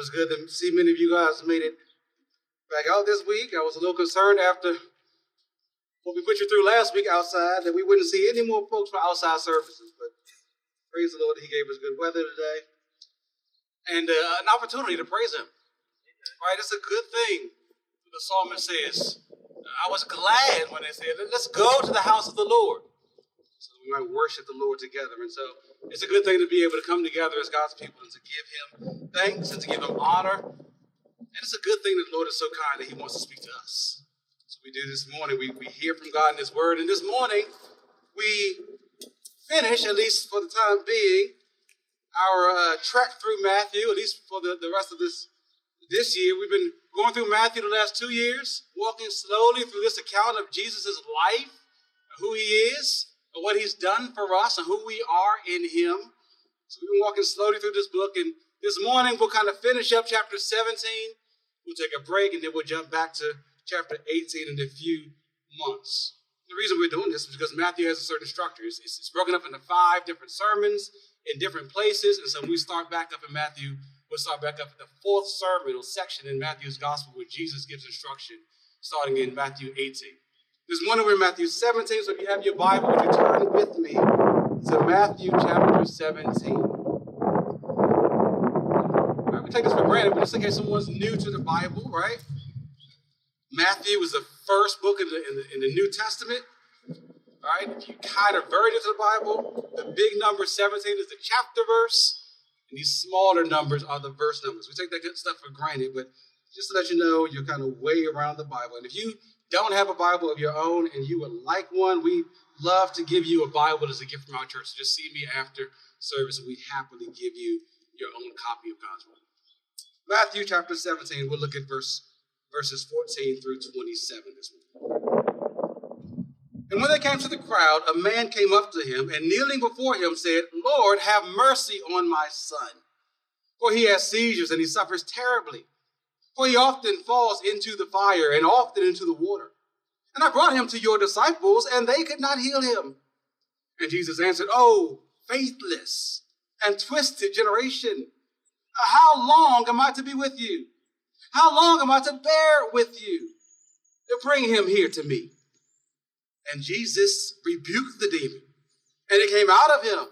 was good to see many of you guys made it back out this week. I was a little concerned after what we put you through last week outside that we wouldn't see any more folks for outside services. But praise the Lord, He gave us good weather today and uh, an opportunity to praise Him. Right? It's a good thing. The psalmist says, I was glad when they said, let's go to the house of the Lord. So we might worship the Lord together. And so it's a good thing to be able to come together as God's people and to give Him thanks and to give Him honor. And it's a good thing that the Lord is so kind that He wants to speak to us. So we do this morning. We, we hear from God in His Word. And this morning, we finish, at least for the time being, our uh, trek through Matthew, at least for the, the rest of this this year. We've been going through Matthew the last two years, walking slowly through this account of Jesus' life, who he is, what he's done for us, and who we are in him. So we've been walking slowly through this book, and this morning we'll kind of finish up chapter 17. We'll take a break, and then we'll jump back to chapter 18 in a few months. The reason we're doing this is because Matthew has a certain structure. It's, it's broken up into five different sermons in different places, and so we start back up in Matthew, We'll start back up at the fourth sermon or section in Matthew's gospel where Jesus gives instruction, starting in Matthew 18. This morning we're in Matthew 17, so if you have your Bible, would you turn with me to Matthew chapter 17. Right, we take this for granted, but just in case someone's new to the Bible, right? Matthew was the first book in the, in the, in the New Testament. Right? If you kind of very into the Bible, the big number 17 is the chapter verse. And these smaller numbers are the verse numbers. We take that good stuff for granted, but just to let you know, you're kind of way around the Bible. And if you don't have a Bible of your own and you would like one, we love to give you a Bible as a gift from our church. So just see me after service and we happily give you your own copy of God's Word. Matthew chapter 17, we'll look at verse verses 14 through 27 this morning. And when they came to the crowd, a man came up to him and kneeling before him said, Lord, have mercy on my son. For he has seizures and he suffers terribly. For he often falls into the fire and often into the water. And I brought him to your disciples, and they could not heal him. And Jesus answered, Oh, faithless and twisted generation, how long am I to be with you? How long am I to bear with you? Bring him here to me. And Jesus rebuked the demon, and it came out of him,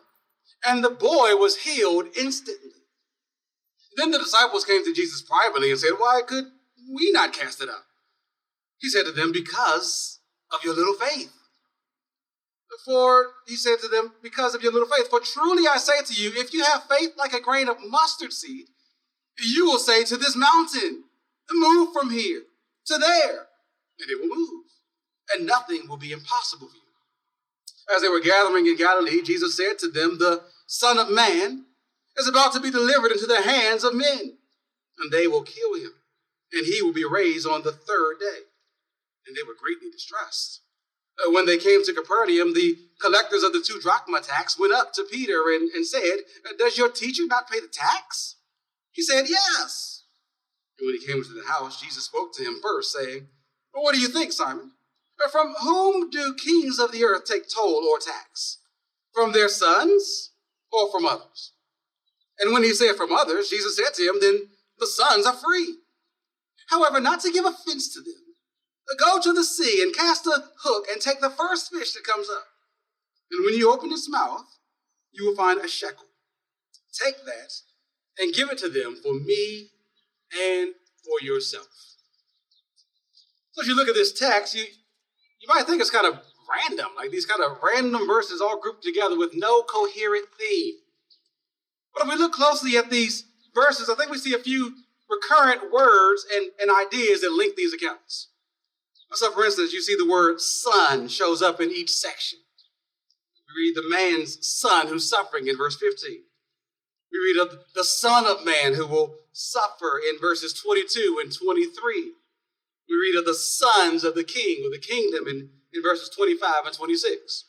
and the boy was healed instantly. Then the disciples came to Jesus privately and said, Why could we not cast it out? He said to them, Because of your little faith. For he said to them, Because of your little faith. For truly I say to you, if you have faith like a grain of mustard seed, you will say to this mountain, Move from here to there, and it will move and nothing will be impossible for you. As they were gathering in Galilee, Jesus said to them, The Son of Man is about to be delivered into the hands of men, and they will kill him, and he will be raised on the third day. And they were greatly distressed. Uh, when they came to Capernaum, the collectors of the two drachma tax went up to Peter and, and said, Does your teacher not pay the tax? He said, Yes. And when he came into the house, Jesus spoke to him first, saying, well, What do you think, Simon? From whom do kings of the earth take toll or tax? From their sons or from others? And when he said from others, Jesus said to him, Then the sons are free. However, not to give offense to them, but go to the sea and cast a hook and take the first fish that comes up. And when you open its mouth, you will find a shekel. Take that and give it to them for me and for yourself. So as you look at this text, you, you might think it's kind of random, like these kind of random verses all grouped together with no coherent theme. But if we look closely at these verses, I think we see a few recurrent words and, and ideas that link these accounts. So, for instance, you see the word son shows up in each section. We read the man's son who's suffering in verse 15. We read of the Son of Man who will suffer in verses 22 and 23 we read of the sons of the king or the kingdom in, in verses 25 and 26.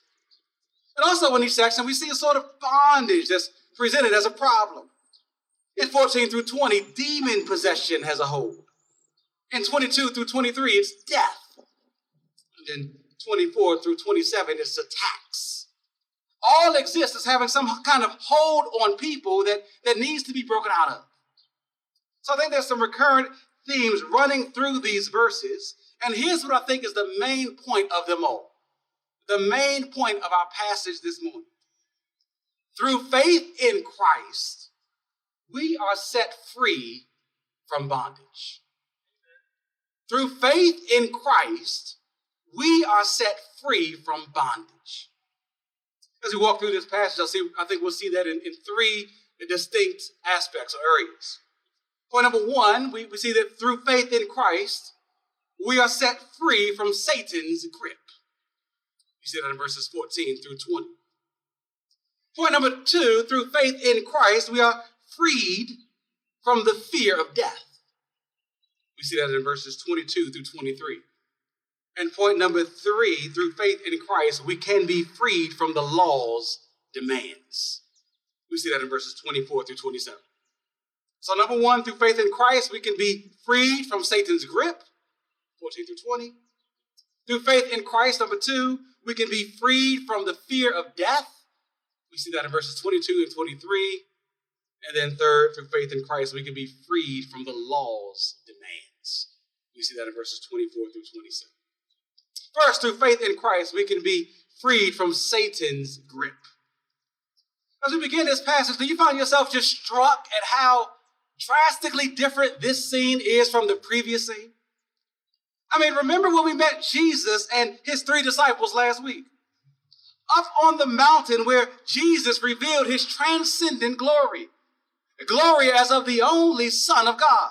And also in each section, we see a sort of bondage that's presented as a problem. In 14 through 20, demon possession has a hold. In 22 through 23, it's death. And in 24 through 27, it's a tax. All exist as having some kind of hold on people that, that needs to be broken out of. So I think there's some recurrent themes running through these verses. And here's what I think is the main point of them all. The main point of our passage this morning. Through faith in Christ, we are set free from bondage. Through faith in Christ, we are set free from bondage. As we walk through this passage, I'll see I think we'll see that in, in three distinct aspects or areas. Point number one, we, we see that through faith in Christ, we are set free from Satan's grip. You see that in verses 14 through 20. Point number two, through faith in Christ, we are freed from the fear of death. We see that in verses 22 through 23. And point number three, through faith in Christ, we can be freed from the law's demands. We see that in verses 24 through 27. So, number one, through faith in Christ, we can be freed from Satan's grip, 14 through 20. Through faith in Christ, number two, we can be freed from the fear of death. We see that in verses 22 and 23. And then, third, through faith in Christ, we can be freed from the law's demands. We see that in verses 24 through 27. First, through faith in Christ, we can be freed from Satan's grip. As we begin this passage, do you find yourself just struck at how drastically different this scene is from the previous scene? I mean, remember when we met Jesus and his three disciples last week? Up on the mountain where Jesus revealed his transcendent glory, glory as of the only Son of God.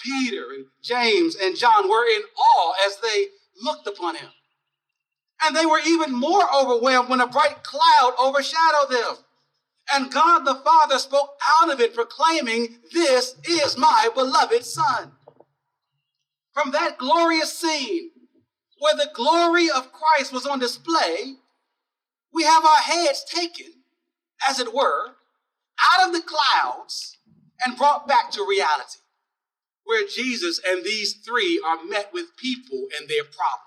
Peter and James and John were in awe as they looked upon him. And they were even more overwhelmed when a bright cloud overshadowed them. And God the Father spoke out of it, proclaiming, This is my beloved Son. From that glorious scene, where the glory of Christ was on display, we have our heads taken, as it were, out of the clouds and brought back to reality, where Jesus and these three are met with people and their problems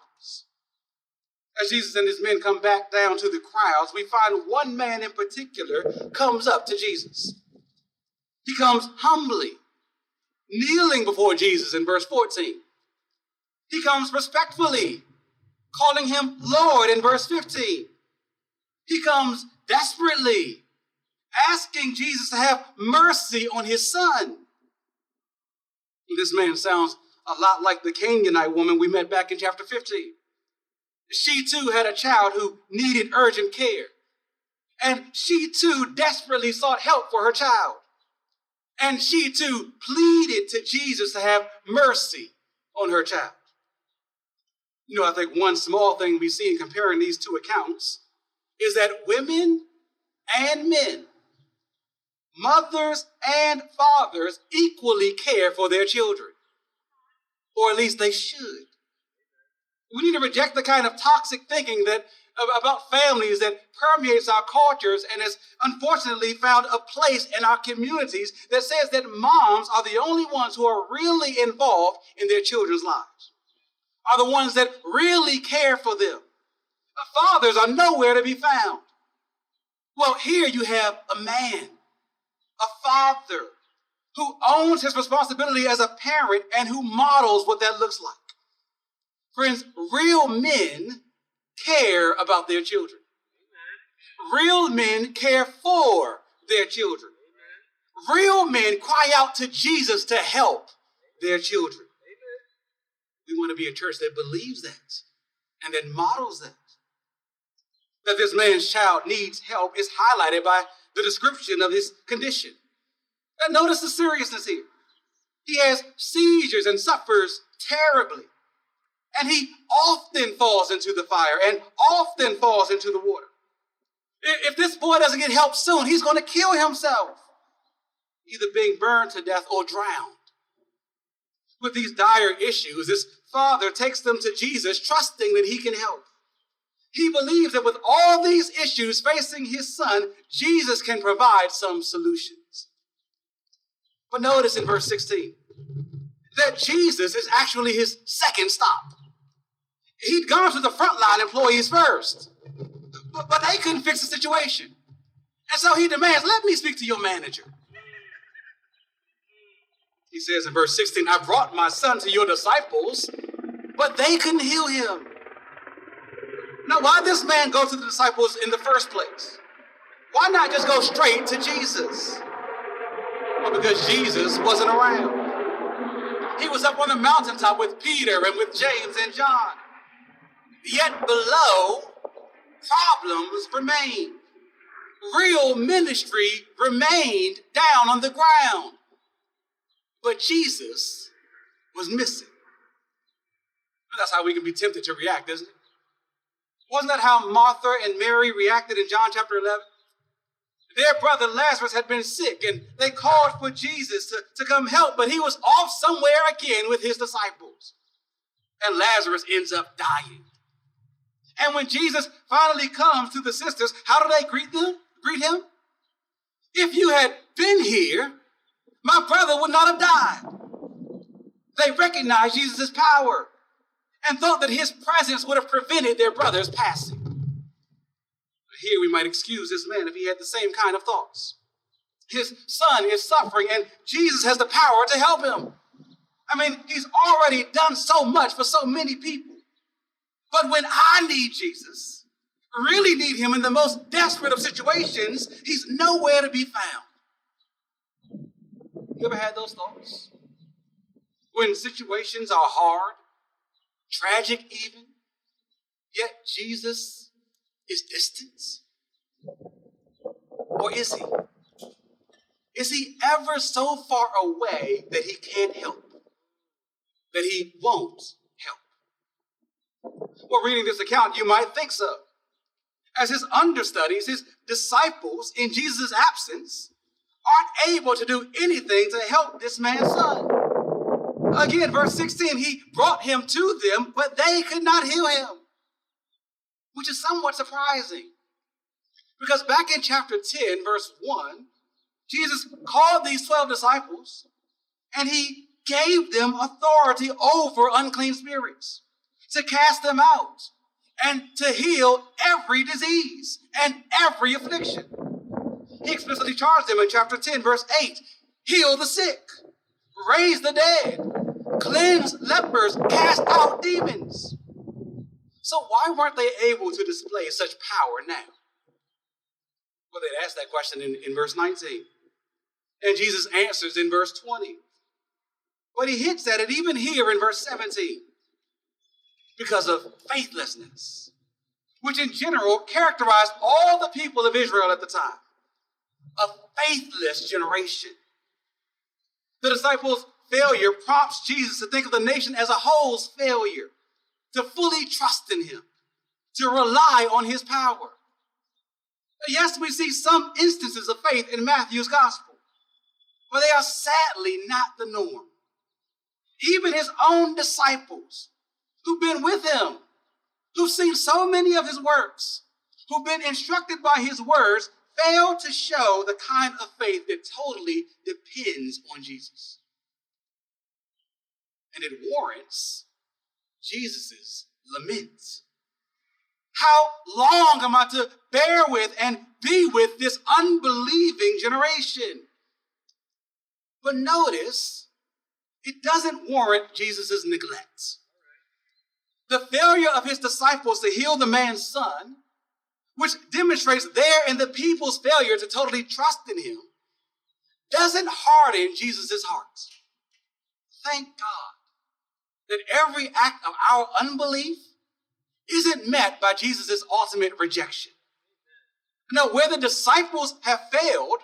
as Jesus and his men come back down to the crowds, we find one man in particular comes up to Jesus. He comes humbly, kneeling before Jesus in verse 14. He comes respectfully, calling him Lord in verse 15. He comes desperately, asking Jesus to have mercy on his son. This man sounds a lot like the Canaanite woman we met back in chapter 15 she too had a child who needed urgent care. And she too desperately sought help for her child. And she too pleaded to Jesus to have mercy on her child. You know, I think one small thing we see in comparing these two accounts is that women and men, mothers and fathers, equally care for their children. Or at least they should. We need to reject the kind of toxic thinking that about families that permeates our cultures and has unfortunately found a place in our communities that says that moms are the only ones who are really involved in their children's lives, are the ones that really care for them. The fathers are nowhere to be found. Well, here you have a man, a father, who owns his responsibility as a parent and who models what that looks like. Friends, real men care about their children. Real men care for their children. Real men cry out to Jesus to help their children. We want to be a church that believes that and that models that. That this man's child needs help is highlighted by the description of his condition. And notice the seriousness here. He has seizures and suffers terribly. And he often falls into the fire and often falls into the water. If this boy doesn't get help soon, he's going to kill himself, either being burned to death or drowned. With these dire issues, this father takes them to Jesus, trusting that he can help. He believes that with all these issues facing his son, Jesus can provide some solutions. But notice in verse 16 that Jesus is actually his second stop. He'd gone to the frontline employees first, but, but they couldn't fix the situation. And so he demands, let me speak to your manager. He says in verse 16, I brought my son to your disciples, but they couldn't heal him. Now, why this man go to the disciples in the first place? Why not just go straight to Jesus? Well, because Jesus wasn't around. He was up on the mountaintop with Peter and with James and John. Yet below, problems remained. Real ministry remained down on the ground. But Jesus was missing. That's how we can be tempted to react, isn't it? Wasn't that how Martha and Mary reacted in John chapter 11? Their brother Lazarus had been sick and they called for Jesus to, to come help, but he was off somewhere again with his disciples. And Lazarus ends up dying. And when Jesus finally comes to the sisters, how do they greet them? Greet him? If you had been here, my brother would not have died. They recognized Jesus' power and thought that his presence would have prevented their brother's passing. Here we might excuse this man if he had the same kind of thoughts. His son is suffering and Jesus has the power to help him. I mean, he's already done so much for so many people. But when I need Jesus, really need him in the most desperate of situations, he's nowhere to be found. You ever had those thoughts? When situations are hard, tragic even, yet Jesus is distant? Or is he? Is he ever so far away that he can't help? That he won't help? Well, reading this account, you might think so. As his understudies, his disciples, in Jesus' absence, aren't able to do anything to help this man's son. Again, verse 16, he brought him to them, but they could not heal him, which is somewhat surprising. Because back in chapter 10, verse 1, Jesus called these 12 disciples and he gave them authority over unclean spirits to cast them out and to heal every disease and every affliction. He explicitly charged them in chapter 10, verse 8 heal the sick, raise the dead, cleanse lepers, cast out demons. So, why weren't they able to display such power now? Well, they'd ask that question in, in verse 19. And Jesus answers in verse 20. But he hints at it even here in verse 17 because of faithlessness, which in general characterized all the people of Israel at the time faithless generation. The disciples' failure prompts Jesus to think of the nation as a whole's failure, to fully trust in him, to rely on his power. Yes, we see some instances of faith in Matthew's gospel, but they are sadly not the norm. Even his own disciples, who've been with him, who've seen so many of his works, who've been instructed by his words, fail to show the kind of faith that totally depends on Jesus. And it warrants Jesus' lament. How long am I to bear with and be with this unbelieving generation? But notice, it doesn't warrant Jesus' neglect. The failure of his disciples to heal the man's son which demonstrates their and the people's failure to totally trust in him, doesn't harden Jesus' heart. Thank God that every act of our unbelief isn't met by Jesus' ultimate rejection. No, where the disciples have failed,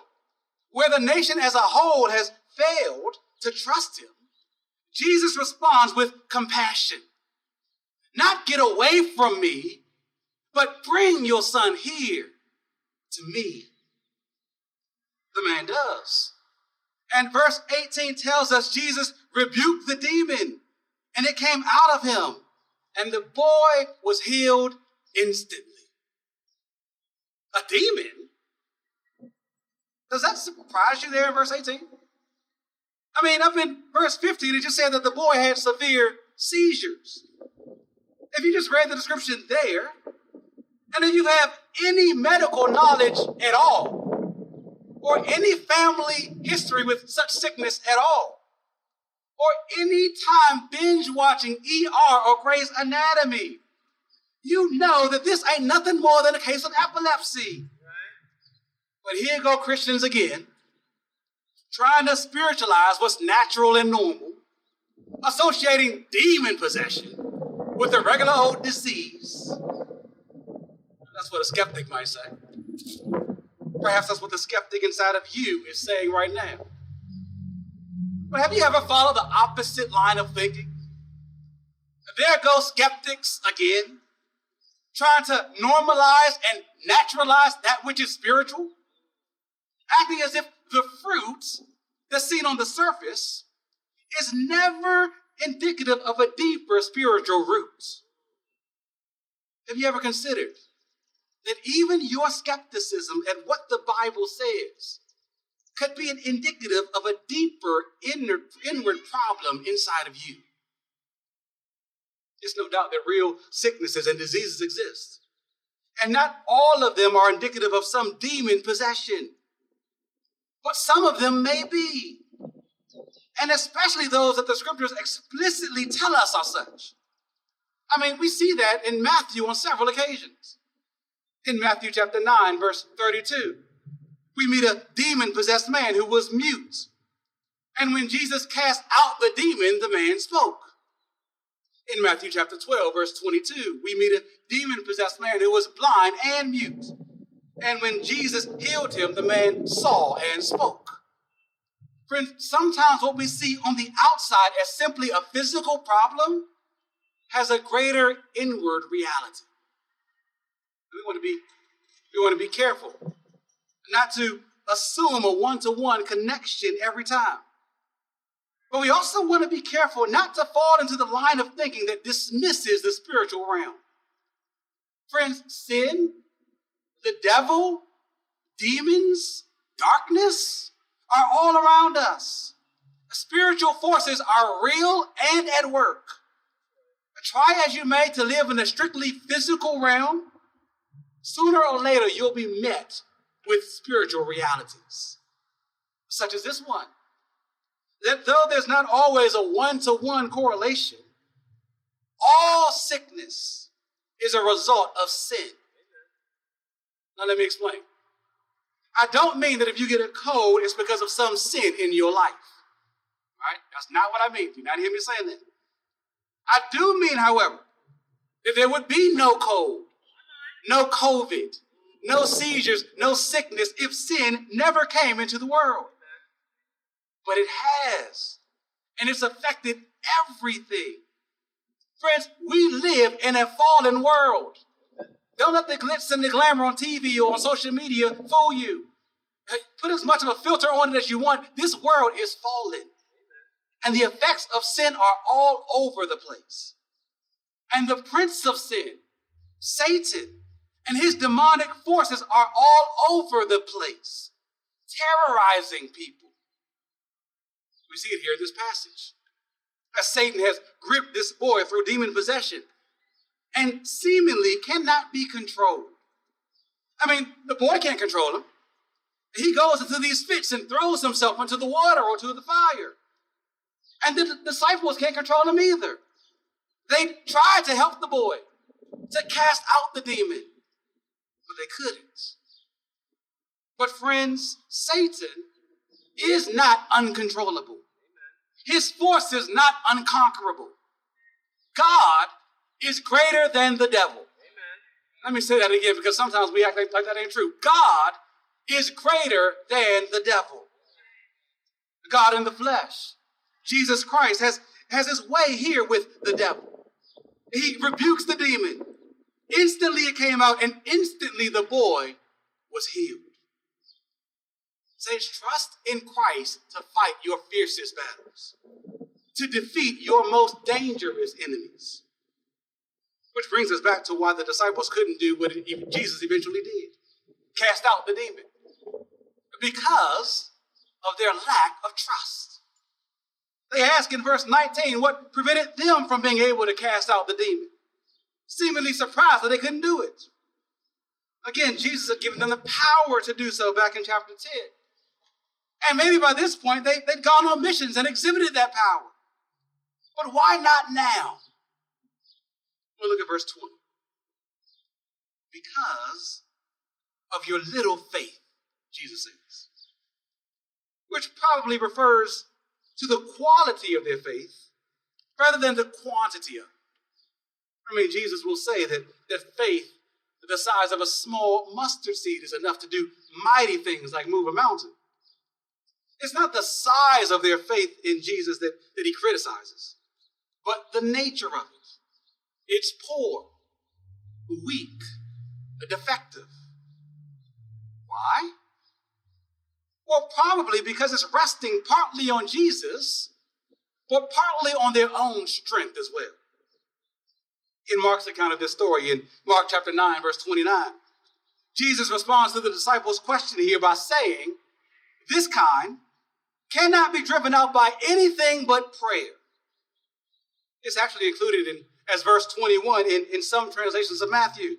where the nation as a whole has failed to trust him, Jesus responds with compassion. Not get away from me, but bring your son here to me. The man does. And verse 18 tells us Jesus rebuked the demon and it came out of him. And the boy was healed instantly. A demon? Does that surprise you there in verse 18? I mean, up in verse 15, it just said that the boy had severe seizures. If you just read the description there, if you have any medical knowledge at all, or any family history with such sickness at all, or any time binge watching ER or Grey's Anatomy, you know that this ain't nothing more than a case of epilepsy. But here go Christians again, trying to spiritualize what's natural and normal, associating demon possession with a regular old disease. That's what a skeptic might say. Perhaps that's what the skeptic inside of you is saying right now. But have you ever followed the opposite line of thinking? There go skeptics again, trying to normalize and naturalize that which is spiritual, acting as if the fruit that's seen on the surface is never indicative of a deeper spiritual root. Have you ever considered that even your skepticism at what the Bible says could be an indicative of a deeper inward, inward problem inside of you? There's no doubt that real sicknesses and diseases exist. And not all of them are indicative of some demon possession. But some of them may be and especially those that the scriptures explicitly tell us are such. I mean, we see that in Matthew on several occasions. In Matthew chapter 9, verse 32, we meet a demon possessed man who was mute. And when Jesus cast out the demon, the man spoke. In Matthew chapter 12, verse 22, we meet a demon possessed man who was blind and mute. And when Jesus healed him, the man saw and spoke. Friends, sometimes what we see on the outside as simply a physical problem has a greater inward reality. We want to be, we want to be careful not to assume a one-to-one connection every time. But we also want to be careful not to fall into the line of thinking that dismisses the spiritual realm. Friends, sin, the devil, demons, darkness, are all around us. Spiritual forces are real and at work. Try as you may to live in a strictly physical realm, sooner or later you'll be met with spiritual realities, such as this one. That though there's not always a one to one correlation, all sickness is a result of sin. Now, let me explain. I don't mean that if you get a cold, it's because of some sin in your life. Right? That's not what I mean. Do not hear me saying that. I do mean, however, that there would be no cold, no COVID, no seizures, no sickness if sin never came into the world. But it has. And it's affected everything. Friends, we live in a fallen world. Don't let the glitz and the glamour on TV or on social media fool you. Put as much of a filter on it as you want. This world is fallen. And the effects of sin are all over the place. And the prince of sin, Satan, and his demonic forces are all over the place, terrorizing people. We see it here in this passage. As Satan has gripped this boy through demon possession and seemingly cannot be controlled. I mean, the boy can't control him. He goes into these fits and throws himself into the water or to the fire. And the disciples can't control him either. They tried to help the boy, to cast out the demon, but they couldn't. But friends, Satan is not uncontrollable. His force is not unconquerable. God is greater than the devil. Let me say that again because sometimes we act like, like that ain't true. God is greater than the devil. God in the flesh. Jesus Christ has, has his way here with the devil. He rebukes the demon. Instantly it came out, and instantly the boy was healed. Says, trust in Christ to fight your fiercest battles, to defeat your most dangerous enemies. Which brings us back to why the disciples couldn't do what Jesus eventually did cast out the demon. Because of their lack of trust. They ask in verse 19 what prevented them from being able to cast out the demon, seemingly surprised that they couldn't do it. Again, Jesus had given them the power to do so back in chapter 10. And maybe by this point, they, they'd gone on missions and exhibited that power. But why not now? Well, look at verse 20. Because of your little faith, Jesus says, which probably refers to the quality of their faith rather than the quantity of it. I mean, Jesus will say that, that faith the size of a small mustard seed is enough to do mighty things like move a mountain. It's not the size of their faith in Jesus that, that he criticizes, but the nature of it. It's poor, weak, defective. Why? Well, probably because it's resting partly on Jesus, but partly on their own strength as well. In Mark's account of this story, in Mark chapter 9, verse 29, Jesus responds to the disciples' question here by saying, This kind cannot be driven out by anything but prayer. It's actually included in as verse 21 in, in some translations of Matthew.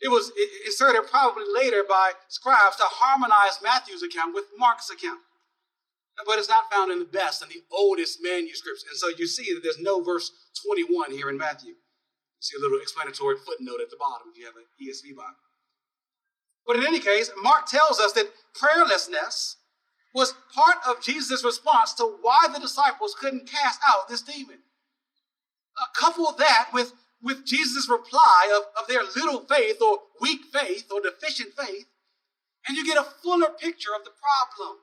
It was inserted probably later by scribes to harmonize Matthew's account with Mark's account. But it's not found in the best and the oldest manuscripts. And so you see that there's no verse 21 here in Matthew. You see a little explanatory footnote at the bottom if you have an ESV Bible. But in any case, Mark tells us that prayerlessness was part of Jesus' response to why the disciples couldn't cast out this demon. Uh, couple that with with Jesus' reply of, of their little faith or weak faith or deficient faith, and you get a fuller picture of the problem.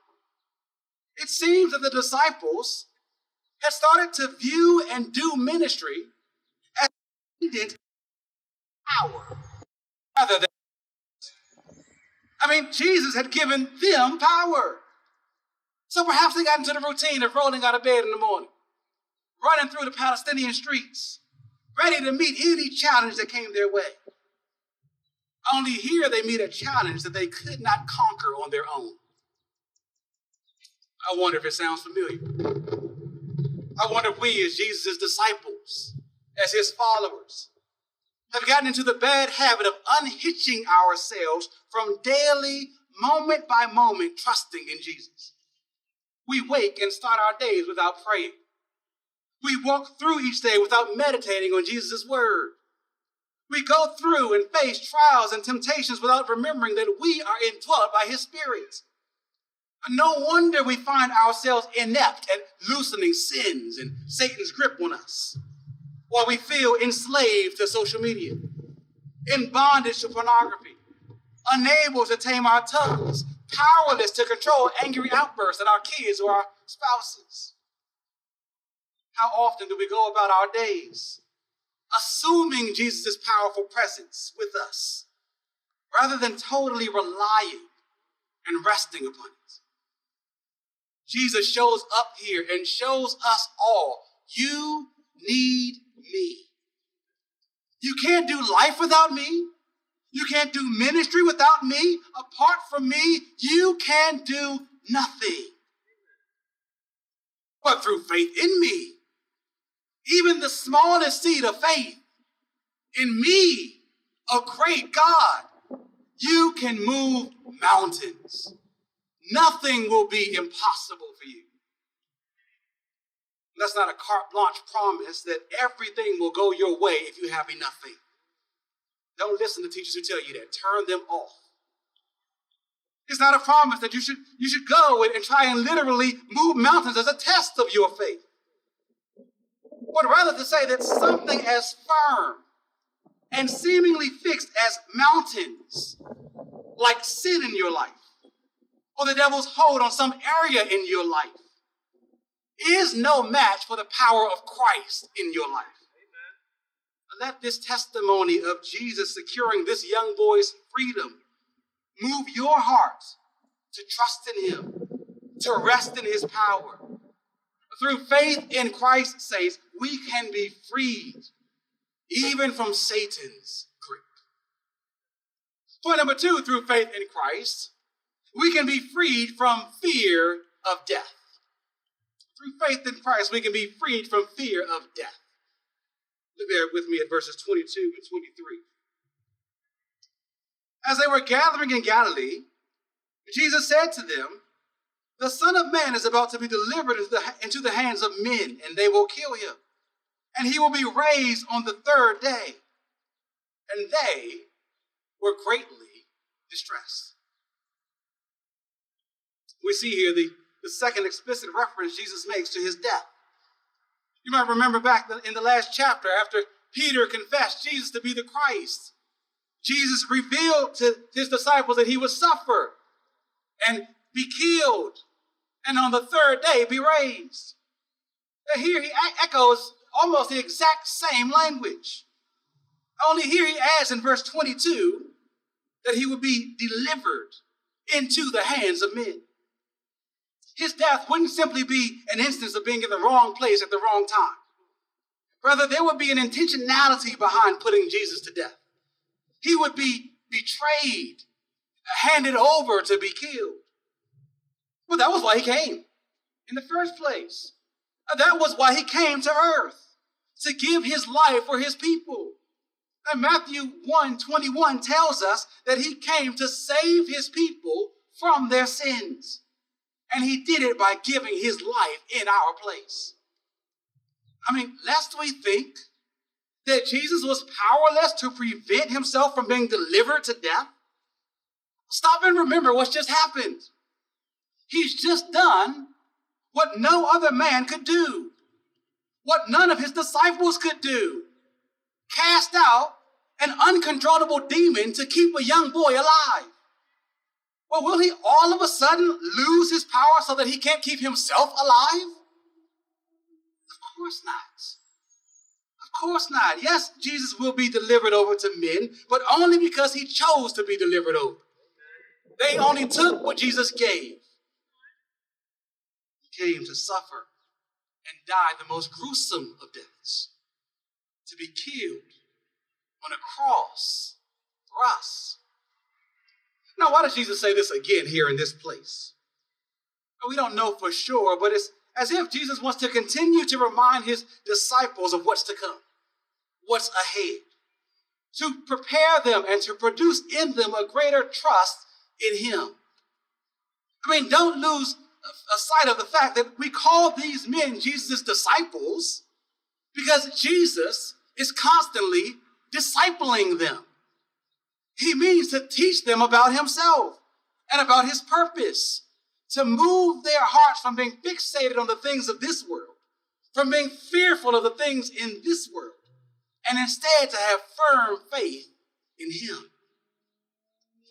It seems that the disciples had started to view and do ministry as needed power rather than. I mean, Jesus had given them power. So perhaps they got into the routine of rolling out of bed in the morning, running through the Palestinian streets, ready to meet any challenge that came their way. Only here they meet a challenge that they could not conquer on their own. I wonder if it sounds familiar. I wonder if we, as Jesus' disciples, as his followers, have gotten into the bad habit of unhitching ourselves from daily, moment by moment, trusting in Jesus. We wake and start our days without praying. We walk through each day without meditating on Jesus' word. We go through and face trials and temptations without remembering that we are indwelt by His Spirit. No wonder we find ourselves inept at loosening sins and Satan's grip on us, while we feel enslaved to social media, in bondage to pornography, unable to tame our tongues, powerless to control angry outbursts at our kids or our spouses. How often do we go about our days assuming Jesus' powerful presence with us rather than totally relying and resting upon it? Jesus shows up here and shows us all you need me. You can't do life without me. You can't do ministry without me. Apart from me, you can do nothing. But through faith in me, even the smallest seed of faith in me, a great God, you can move mountains. Nothing will be impossible for you. That's not a carte blanche promise that everything will go your way if you have enough faith. Don't listen to teachers who tell you that. Turn them off. It's not a promise that you should, you should go and, and try and literally move mountains as a test of your faith but rather to say that something as firm and seemingly fixed as mountains, like sin in your life, or the devil's hold on some area in your life, is no match for the power of Christ in your life. Amen. Let this testimony of Jesus securing this young boy's freedom move your heart to trust in him, to rest in his power, through faith in Christ, saints, we can be freed even from Satan's grip. Point number two, through faith in Christ, we can be freed from fear of death. Through faith in Christ, we can be freed from fear of death. Look there with me at verses 22 and 23. As they were gathering in Galilee, Jesus said to them, The Son of Man is about to be delivered into the, into the hands of men, and they will kill him. And he will be raised on the third day. And they were greatly distressed. We see here the, the second explicit reference Jesus makes to his death. You might remember back in the last chapter after Peter confessed Jesus to be the Christ. Jesus revealed to his disciples that he would suffer and be killed and on the third day be raised. And here he echoes almost the exact same language. Only here he adds in verse 22 that he would be delivered into the hands of men. His death wouldn't simply be an instance of being in the wrong place at the wrong time. Rather, there would be an intentionality behind putting Jesus to death. He would be betrayed, handed over to be killed. Well, that was why he came in the first place. That was why he came to earth, to give his life for his people. And Matthew 1 21 tells us that he came to save his people from their sins. And he did it by giving his life in our place. I mean, lest we think that Jesus was powerless to prevent himself from being delivered to death, stop and remember what's just happened. He's just done what no other man could do, what none of his disciples could do cast out an uncontrollable demon to keep a young boy alive. Well, will he all of a sudden lose his power so that he can't keep himself alive? Of course not. Of course not. Yes, Jesus will be delivered over to men, but only because he chose to be delivered over. They only took what Jesus gave. He came to suffer and die the most gruesome of deaths, to be killed on a cross for us. Now, why does Jesus say this again here in this place? We don't know for sure, but it's as if Jesus wants to continue to remind his disciples of what's to come, what's ahead, to prepare them and to produce in them a greater trust in him. I mean, don't lose a sight of the fact that we call these men Jesus' disciples because Jesus is constantly discipling them. He means to teach them about himself and about his purpose, to move their hearts from being fixated on the things of this world, from being fearful of the things in this world, and instead to have firm faith in him.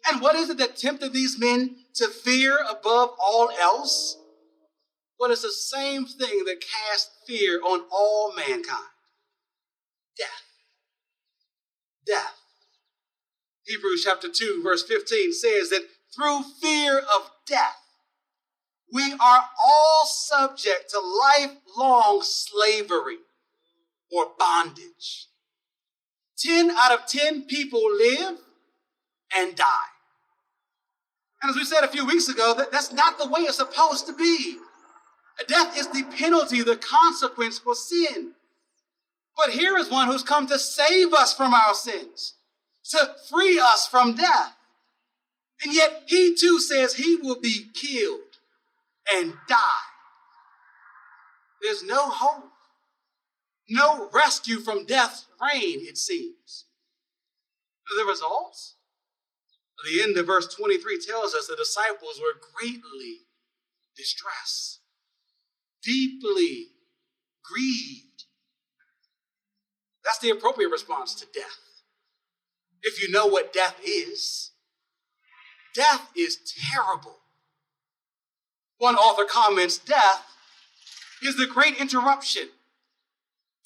And what is it that tempted these men to fear above all else? Well, it's the same thing that cast fear on all mankind death. Death. Hebrews chapter 2, verse 15 says that through fear of death, we are all subject to lifelong slavery or bondage. 10 out of 10 people live and die. And as we said a few weeks ago, that, that's not the way it's supposed to be. Death is the penalty, the consequence for sin. But here is one who's come to save us from our sins to free us from death. And yet he too says he will be killed and die. There's no hope, no rescue from death's reign, it seems. The results? The end of verse 23 tells us the disciples were greatly distressed, deeply grieved. That's the appropriate response to death if you know what death is. Death is terrible. One author comments death is the great interruption,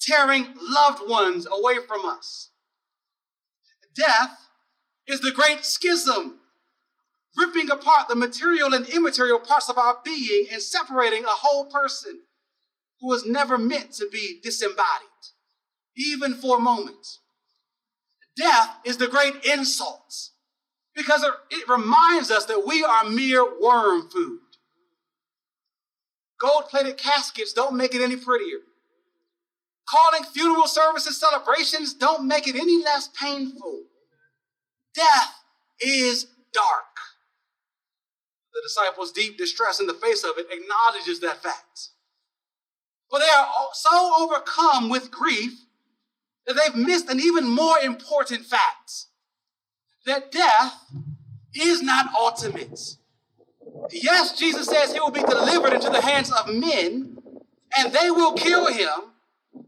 tearing loved ones away from us. Death is the great schism, ripping apart the material and immaterial parts of our being and separating a whole person who was never meant to be disembodied, even for a moment death is the great insult because it, reminds us that we are mere worm food. Gold plated caskets don't make it any prettier. Calling funeral services celebrations don't make it any less painful. Death is dark. The disciples' deep distress in the face of it acknowledges that fact. But they are so overcome with grief that they've missed an even more important fact that death is not ultimate. Yes, Jesus says he will be delivered into the hands of men and they will kill him,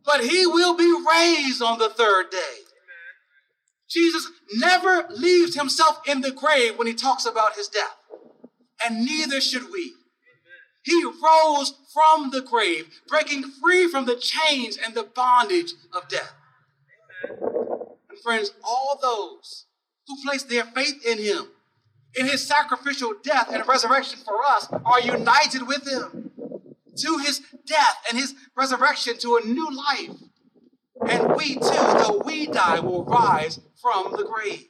but he will be raised on the third day. Jesus never leaves himself in the grave when he talks about his death, and neither should we. He rose from the grave, breaking free from the chains and the bondage of death. Friends, all those who place their faith in him, in his sacrificial death and resurrection for us, are united with him to his death and his resurrection to a new life. And we too, though we die, will rise from the grave.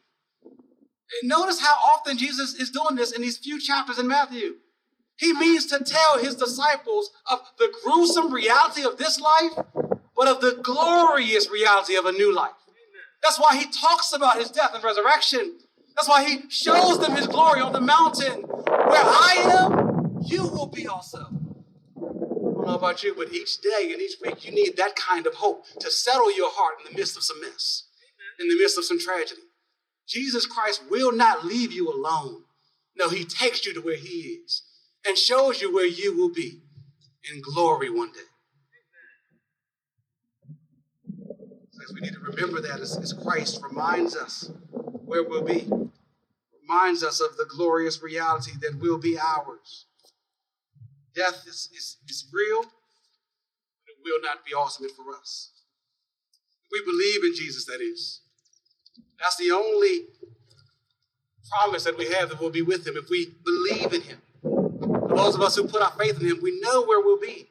Notice how often Jesus is doing this in these few chapters in Matthew. He means to tell his disciples of the gruesome reality of this life, but of the glorious reality of a new life. That's why he talks about his death and resurrection. That's why he shows them his glory on the mountain. Where I am, you will be also. I don't know about you, but each day and each week, you need that kind of hope to settle your heart in the midst of some mess, in the midst of some tragedy. Jesus Christ will not leave you alone. No, he takes you to where he is and shows you where you will be in glory one day. We need to remember that as, as Christ reminds us where we'll be, reminds us of the glorious reality that will be ours. Death is, is, is real, but it will not be ultimate for us. We believe in Jesus, that is. That's the only promise that we have that we'll be with him if we believe in him. For those of us who put our faith in him, we know where we'll be.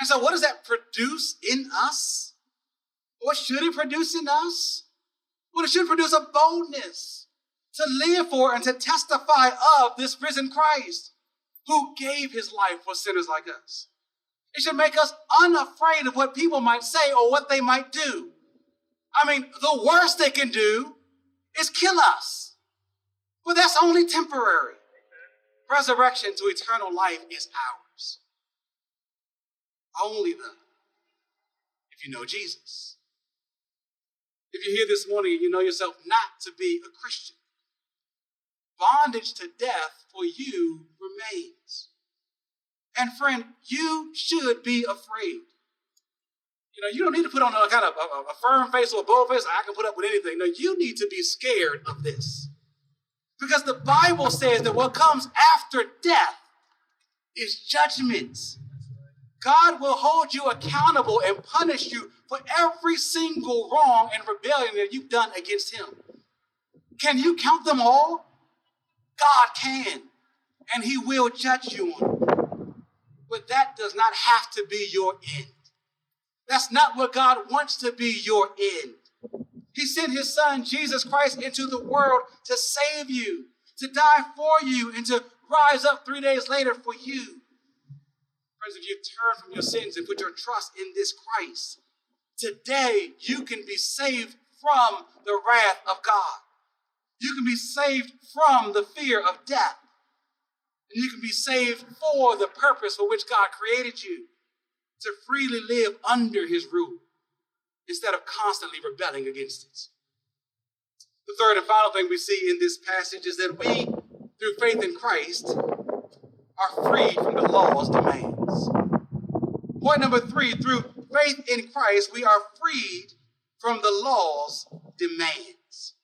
And so, what does that produce in us? What should it produce in us? Well, it should produce a boldness to live for and to testify of this risen Christ who gave his life for sinners like us. It should make us unafraid of what people might say or what they might do. I mean, the worst they can do is kill us. But that's only temporary. Resurrection to eternal life is ours. Only the if you know Jesus. If you're here this morning and you know yourself not to be a Christian, bondage to death for you remains. And friend, you should be afraid. You know, you don't need to put on a kind of a, a firm face or a bold face. I can put up with anything. No, you need to be scared of this. Because the Bible says that what comes after death is judgment. God will hold you accountable and punish you for every single wrong and rebellion that you've done against Him. Can you count them all? God can, and He will judge you on. But that does not have to be your end. That's not what God wants to be your end. He sent his son, Jesus Christ, into the world to save you, to die for you, and to rise up three days later for you. Friends, if you turn from your sins and put your trust in this Christ, today you can be saved from the wrath of God. You can be saved from the fear of death. And you can be saved for the purpose for which God created you to freely live under his rule instead of constantly rebelling against it. The third and final thing we see in this passage is that we, through faith in Christ, are freed from the law's demands. Point number three through faith in Christ, we are freed from the law's demands.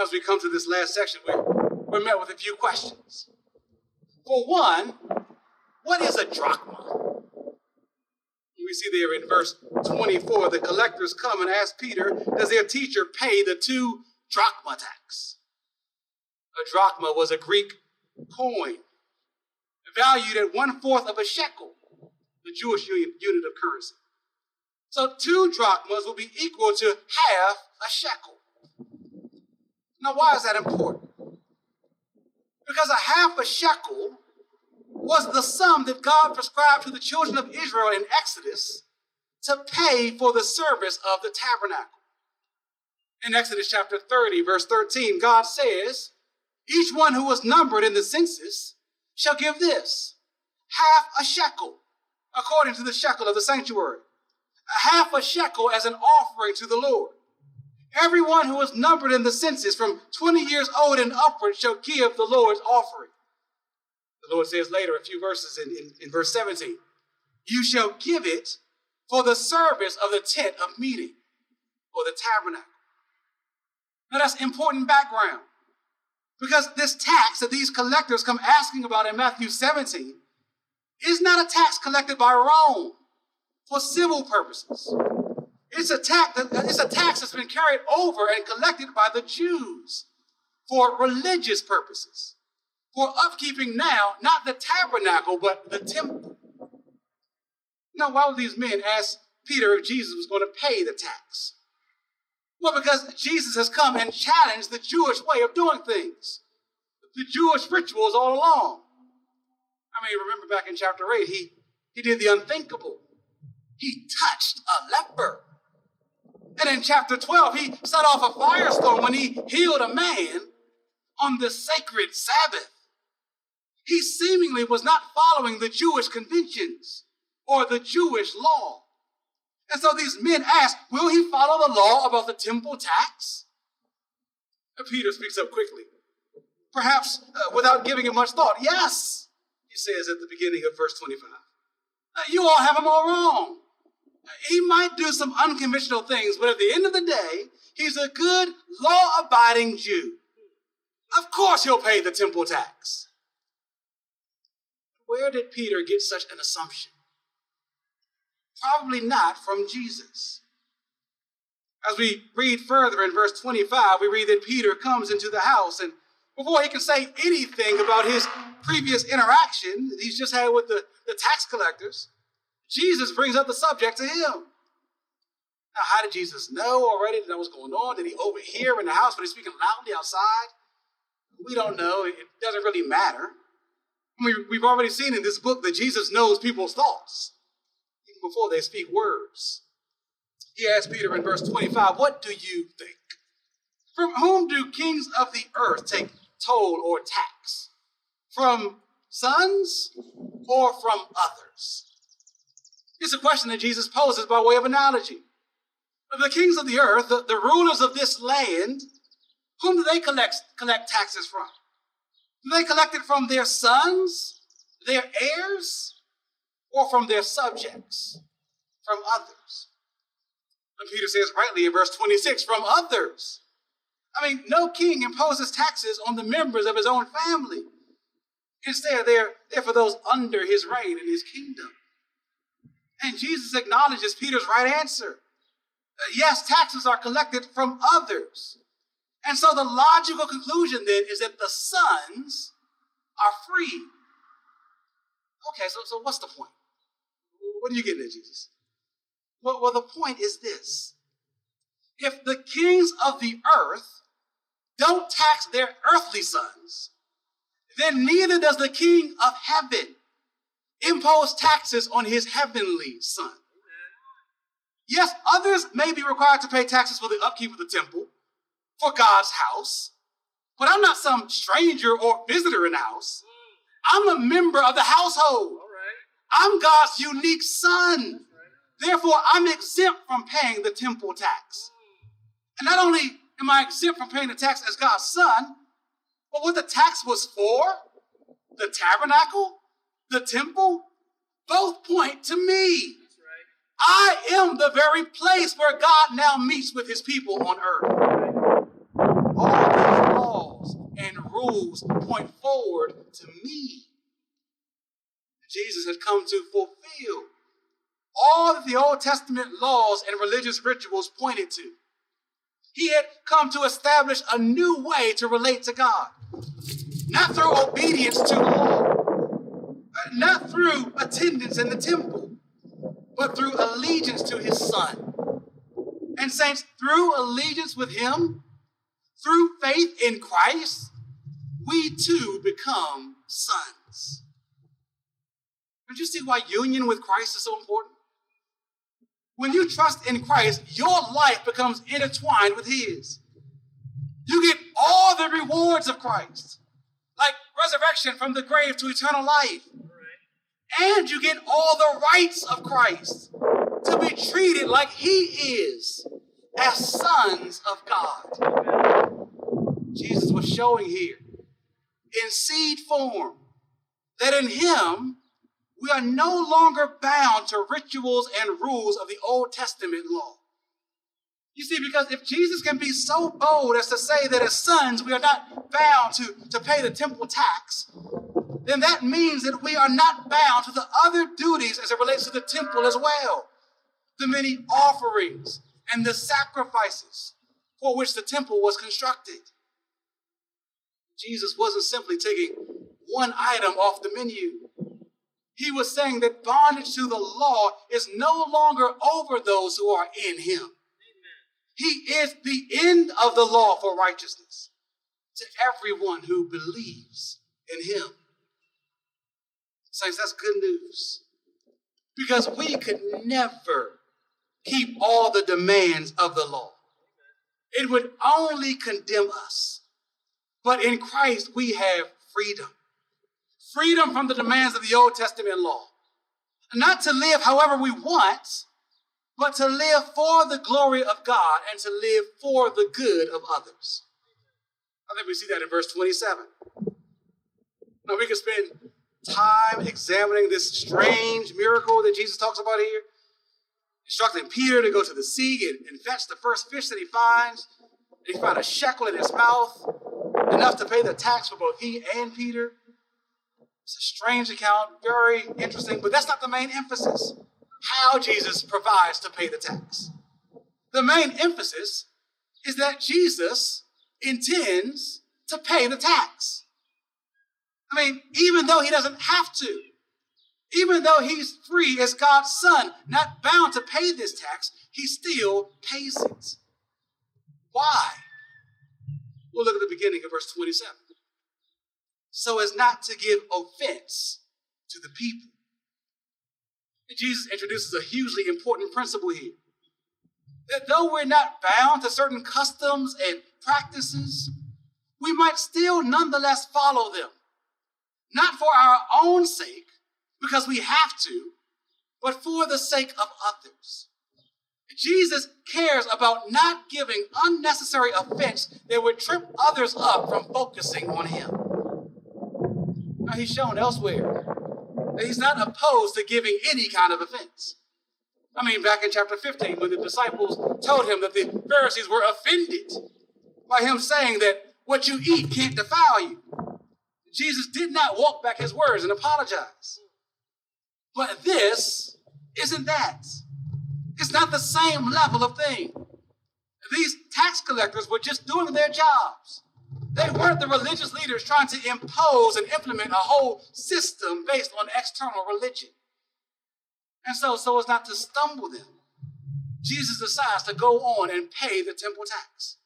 As we come to this last section, we're, we're met with a few questions. For one, what is a drachma? We see there in verse 24, the collectors come and ask Peter, Does their teacher pay the two drachma tax? A drachma was a Greek coin valued at one fourth of a shekel, the Jewish unit of currency. So two drachmas will be equal to half a shekel. Now, why is that important? Because a half a shekel was the sum that God prescribed to the children of Israel in Exodus to pay for the service of the tabernacle. In Exodus chapter 30, verse 13, God says, each one who was numbered in the census shall give this half a shekel, according to the shekel of the sanctuary, a half a shekel as an offering to the Lord. Everyone who was numbered in the census from 20 years old and upward shall give the Lord's offering. The Lord says later, a few verses in, in, in verse 17, you shall give it for the service of the tent of meeting or the tabernacle. Now that's important background because this tax that these collectors come asking about in Matthew 17 is not a tax collected by Rome for civil purposes. It's a tax it's a tax that's been carried over and collected by the Jews for religious purposes, for upkeeping now not the tabernacle but the temple. Now, why would these men ask Peter if Jesus was going to pay the tax? Well, because Jesus has come and challenged the Jewish way of doing things, the Jewish rituals all along. I mean, remember back in chapter 8, he, he did the unthinkable. He touched a leper. And in chapter 12, he set off a firestorm when he healed a man on the sacred Sabbath. He seemingly was not following the Jewish conventions or the Jewish law. And so these men ask, Will he follow the law about the temple tax? And Peter speaks up quickly, perhaps uh, without giving it much thought. Yes, he says at the beginning of verse 25. Uh, you all have him all wrong. He might do some unconventional things, but at the end of the day, he's a good, law abiding Jew. Of course, he'll pay the temple tax. Where did Peter get such an assumption? Probably not from Jesus. As we read further in verse 25, we read that Peter comes into the house, and before he can say anything about his previous interaction that he's just had with the, the tax collectors, Jesus brings up the subject to him. Now, how did Jesus know already that was going on? Did he overhear in the house, but he's speaking loudly outside? We don't know. It doesn't really matter. We, we've already seen in this book that Jesus knows people's thoughts even before they speak words. He asked Peter in verse 25, What do you think? From whom do kings of the earth take toll or tax? From sons or from others? It's a question that Jesus poses by way of analogy. The kings of the earth, the, the rulers of this land, whom do they collect, collect taxes from? Do they collect it from their sons, their heirs, or from their subjects, from others? And Peter says rightly in verse 26 from others. I mean, no king imposes taxes on the members of his own family. Instead, they're, they're for those under his reign and his kingdom. And Jesus acknowledges Peter's right answer. Uh, yes, taxes are collected from others. And so the logical conclusion then is that the sons are free. Okay, so, so what's the point? What are you getting at, Jesus? Well, well, the point is this. If the kings of the earth don't tax their earthly sons, then neither does the king of heaven impose taxes on his heavenly son. Yes, others may be required to pay taxes for the upkeep of the temple, for God's house, but I'm not some stranger or visitor in the house. I'm a member of the household. I'm God's unique son. Therefore, I'm exempt from paying the temple tax. And not only am I exempt from paying the tax as God's son, but what the tax was for, the tabernacle, the temple, both point to me. I am the very place where God now meets with his people on earth. All these laws and rules point forward to me. Jesus has come to fulfill all that the Old Testament laws and religious rituals pointed to. He had come to establish a new way to relate to God, not through obedience to the law, uh, not through attendance in the temple, but through allegiance to his Son. And, saints, through allegiance with him, through faith in Christ, we too become sons. Don't you see why union with Christ is so important? When you trust in Christ, your life becomes intertwined with His. You get all the rewards of Christ, like resurrection from the grave to eternal life. And you get all the rights of Christ to be treated like He is as sons of God. Jesus was showing here in seed form that in Him we are no longer bound to rituals and rules of the Old Testament law. You see, because if Jesus can be so bold as to say that as sons we are not bound to, to pay the temple tax, then that means that we are not bound to the other duties as it relates to the temple as well. The many offerings and the sacrifices for which the temple was constructed. Jesus wasn't simply taking one item off the menu. He was saying that bondage to the law is no longer over those who are in him. He is the end of the law for righteousness to everyone who believes in him. Saints, that's good news. Because we could never keep all the demands of the law. It would only condemn us. But in Christ, we have freedom freedom from the demands of the Old Testament law. Not to live however we want, but to live for the glory of God and to live for the good of others. I think we see that in verse 27. Now we can spend time examining this strange miracle that Jesus talks about here, instructing Peter to go to the sea and, and fetch the first fish that he finds. He found a shekel in his mouth, enough to pay the tax for both he and Peter. It's a strange account, very interesting, but that's not the main emphasis. How Jesus provides to pay the tax. The main emphasis is that Jesus intends to pay the tax. I mean, even though he doesn't have to, even though he's free as God's son, not bound to pay this tax, he still pays it. Why? We'll look at the beginning of verse 27 so as not to give offense to the people. Jesus introduces a hugely important principle here that though we're not bound to certain customs and practices, we might still nonetheless follow them. Not for our own sake, because we have to, but for the sake of others. Jesus cares about not giving unnecessary offense that would trip others up from focusing on him. He's shown elsewhere that he's not opposed to giving any kind of offense. I mean, back in chapter 15, when the disciples told him that the Pharisees were offended by him saying that what you eat can't defile you, Jesus did not walk back his words and apologize. But this isn't that. It's not the same level of thing. These tax collectors were just doing their jobs. They weren't the religious leaders trying to impose and implement a whole system based on external religion. And so, so as not to stumble them, Jesus decides to go on and pay the temple tax.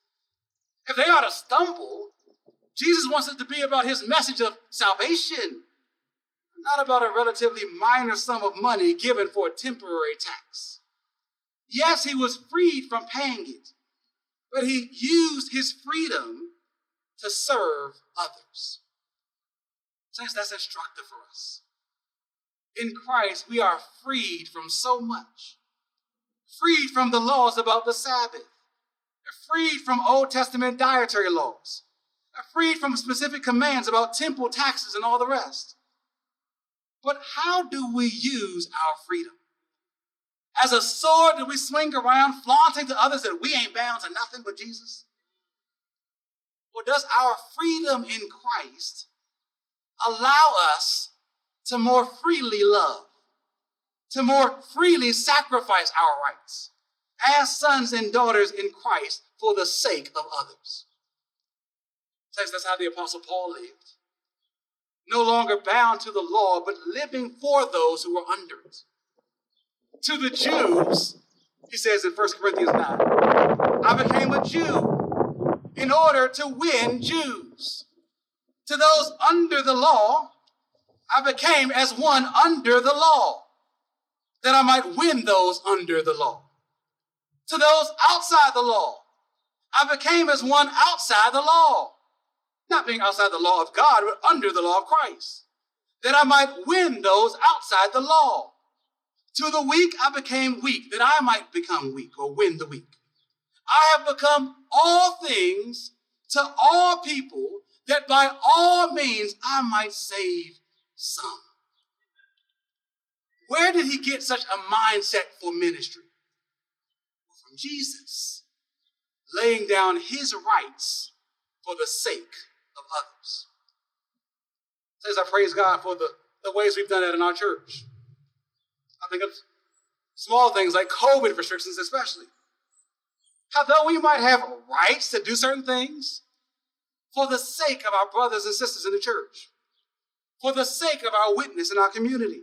If they are to stumble, Jesus wants it to be about his message of salvation, not about a relatively minor sum of money given for a temporary tax. Yes, he was freed from paying it, but he used his freedom to serve others. Saints, that's instructive for us. In Christ, we are freed from so much. Freed from the laws about the Sabbath. Freed from Old Testament dietary laws. Freed from specific commands about temple taxes and all the rest. But how do we use our freedom? As a sword that we swing around, flaunting to others that we ain't bound to nothing but Jesus? Or does our freedom in Christ allow us to more freely love, to more freely sacrifice our rights as sons and daughters in Christ for the sake of others? That's how the Apostle Paul lived. No longer bound to the law, but living for those who were under it. To the Jews, he says in 1 Corinthians 9, I became a Jew in order to win Jews. To those under the law, I became as one under the law, that I might win those under the law. To those outside the law, I became as one outside the law, not being outside the law of God, but under the law of Christ, that I might win those outside the law. To the weak I became weak, that I might become weak or win the weak. I have become all things to all people, that by all means I might save some. Where did he get such a mindset for ministry? From Jesus, laying down his rights for the sake of others. Says I praise God for the, the ways we've done that in our church. I think of small things like COVID restrictions, especially. How though we might have rights to do certain things for the sake of our brothers and sisters in the church, for the sake of our witness in our community.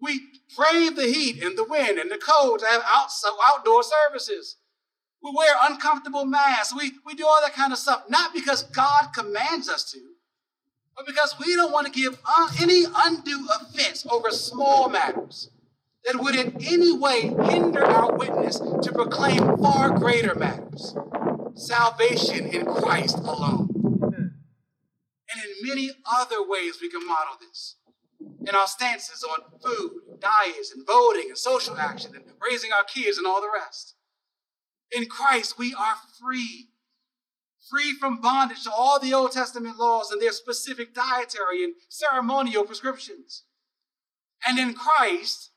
We brave the heat and the wind and the cold to have out, outdoor services. We wear uncomfortable masks. We, we do all that kind of stuff, not because God commands us to, but because we don't want to give un, any undue offense over small matters that would in any way hinder our witness to proclaim far greater matters salvation in Christ alone. And in many other ways, we can model this in our stances on food, diets, and voting, and social action, and raising our kids, and all the rest. In Christ, we are free. Free from bondage to all the Old Testament laws and their specific dietary and ceremonial prescriptions. And in Christ,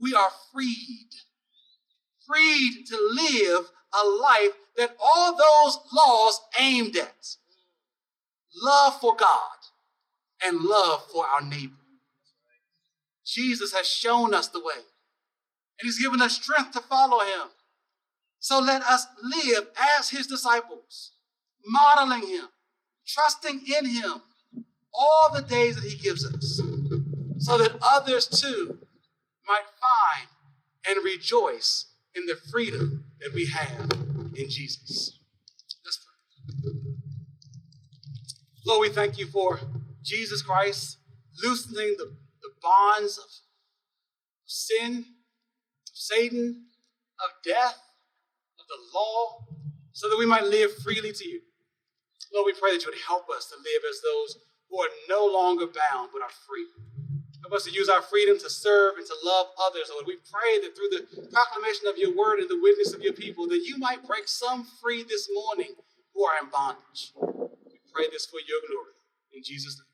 we are freed. Freed to live a life that all those laws aimed at love for God and love for our neighbor. Jesus has shown us the way, and He's given us strength to follow Him. So let us live as His disciples, modeling Him, trusting in Him all the days that He gives us, so that others too might find and rejoice in the freedom that we have in Jesus. Let's pray. Lord, we thank you for Jesus Christ loosening the, the bonds of sin, of Satan, of death, of the law, so that we might live freely to you. Lord, we pray that you would help us to live as those who are no longer bound but are free. Help us to use our freedom to serve and to love others. Lord, we pray that through the proclamation of your word and the witness of your people, that you might break some free this morning who are in bondage. We pray this for your glory. In Jesus' name.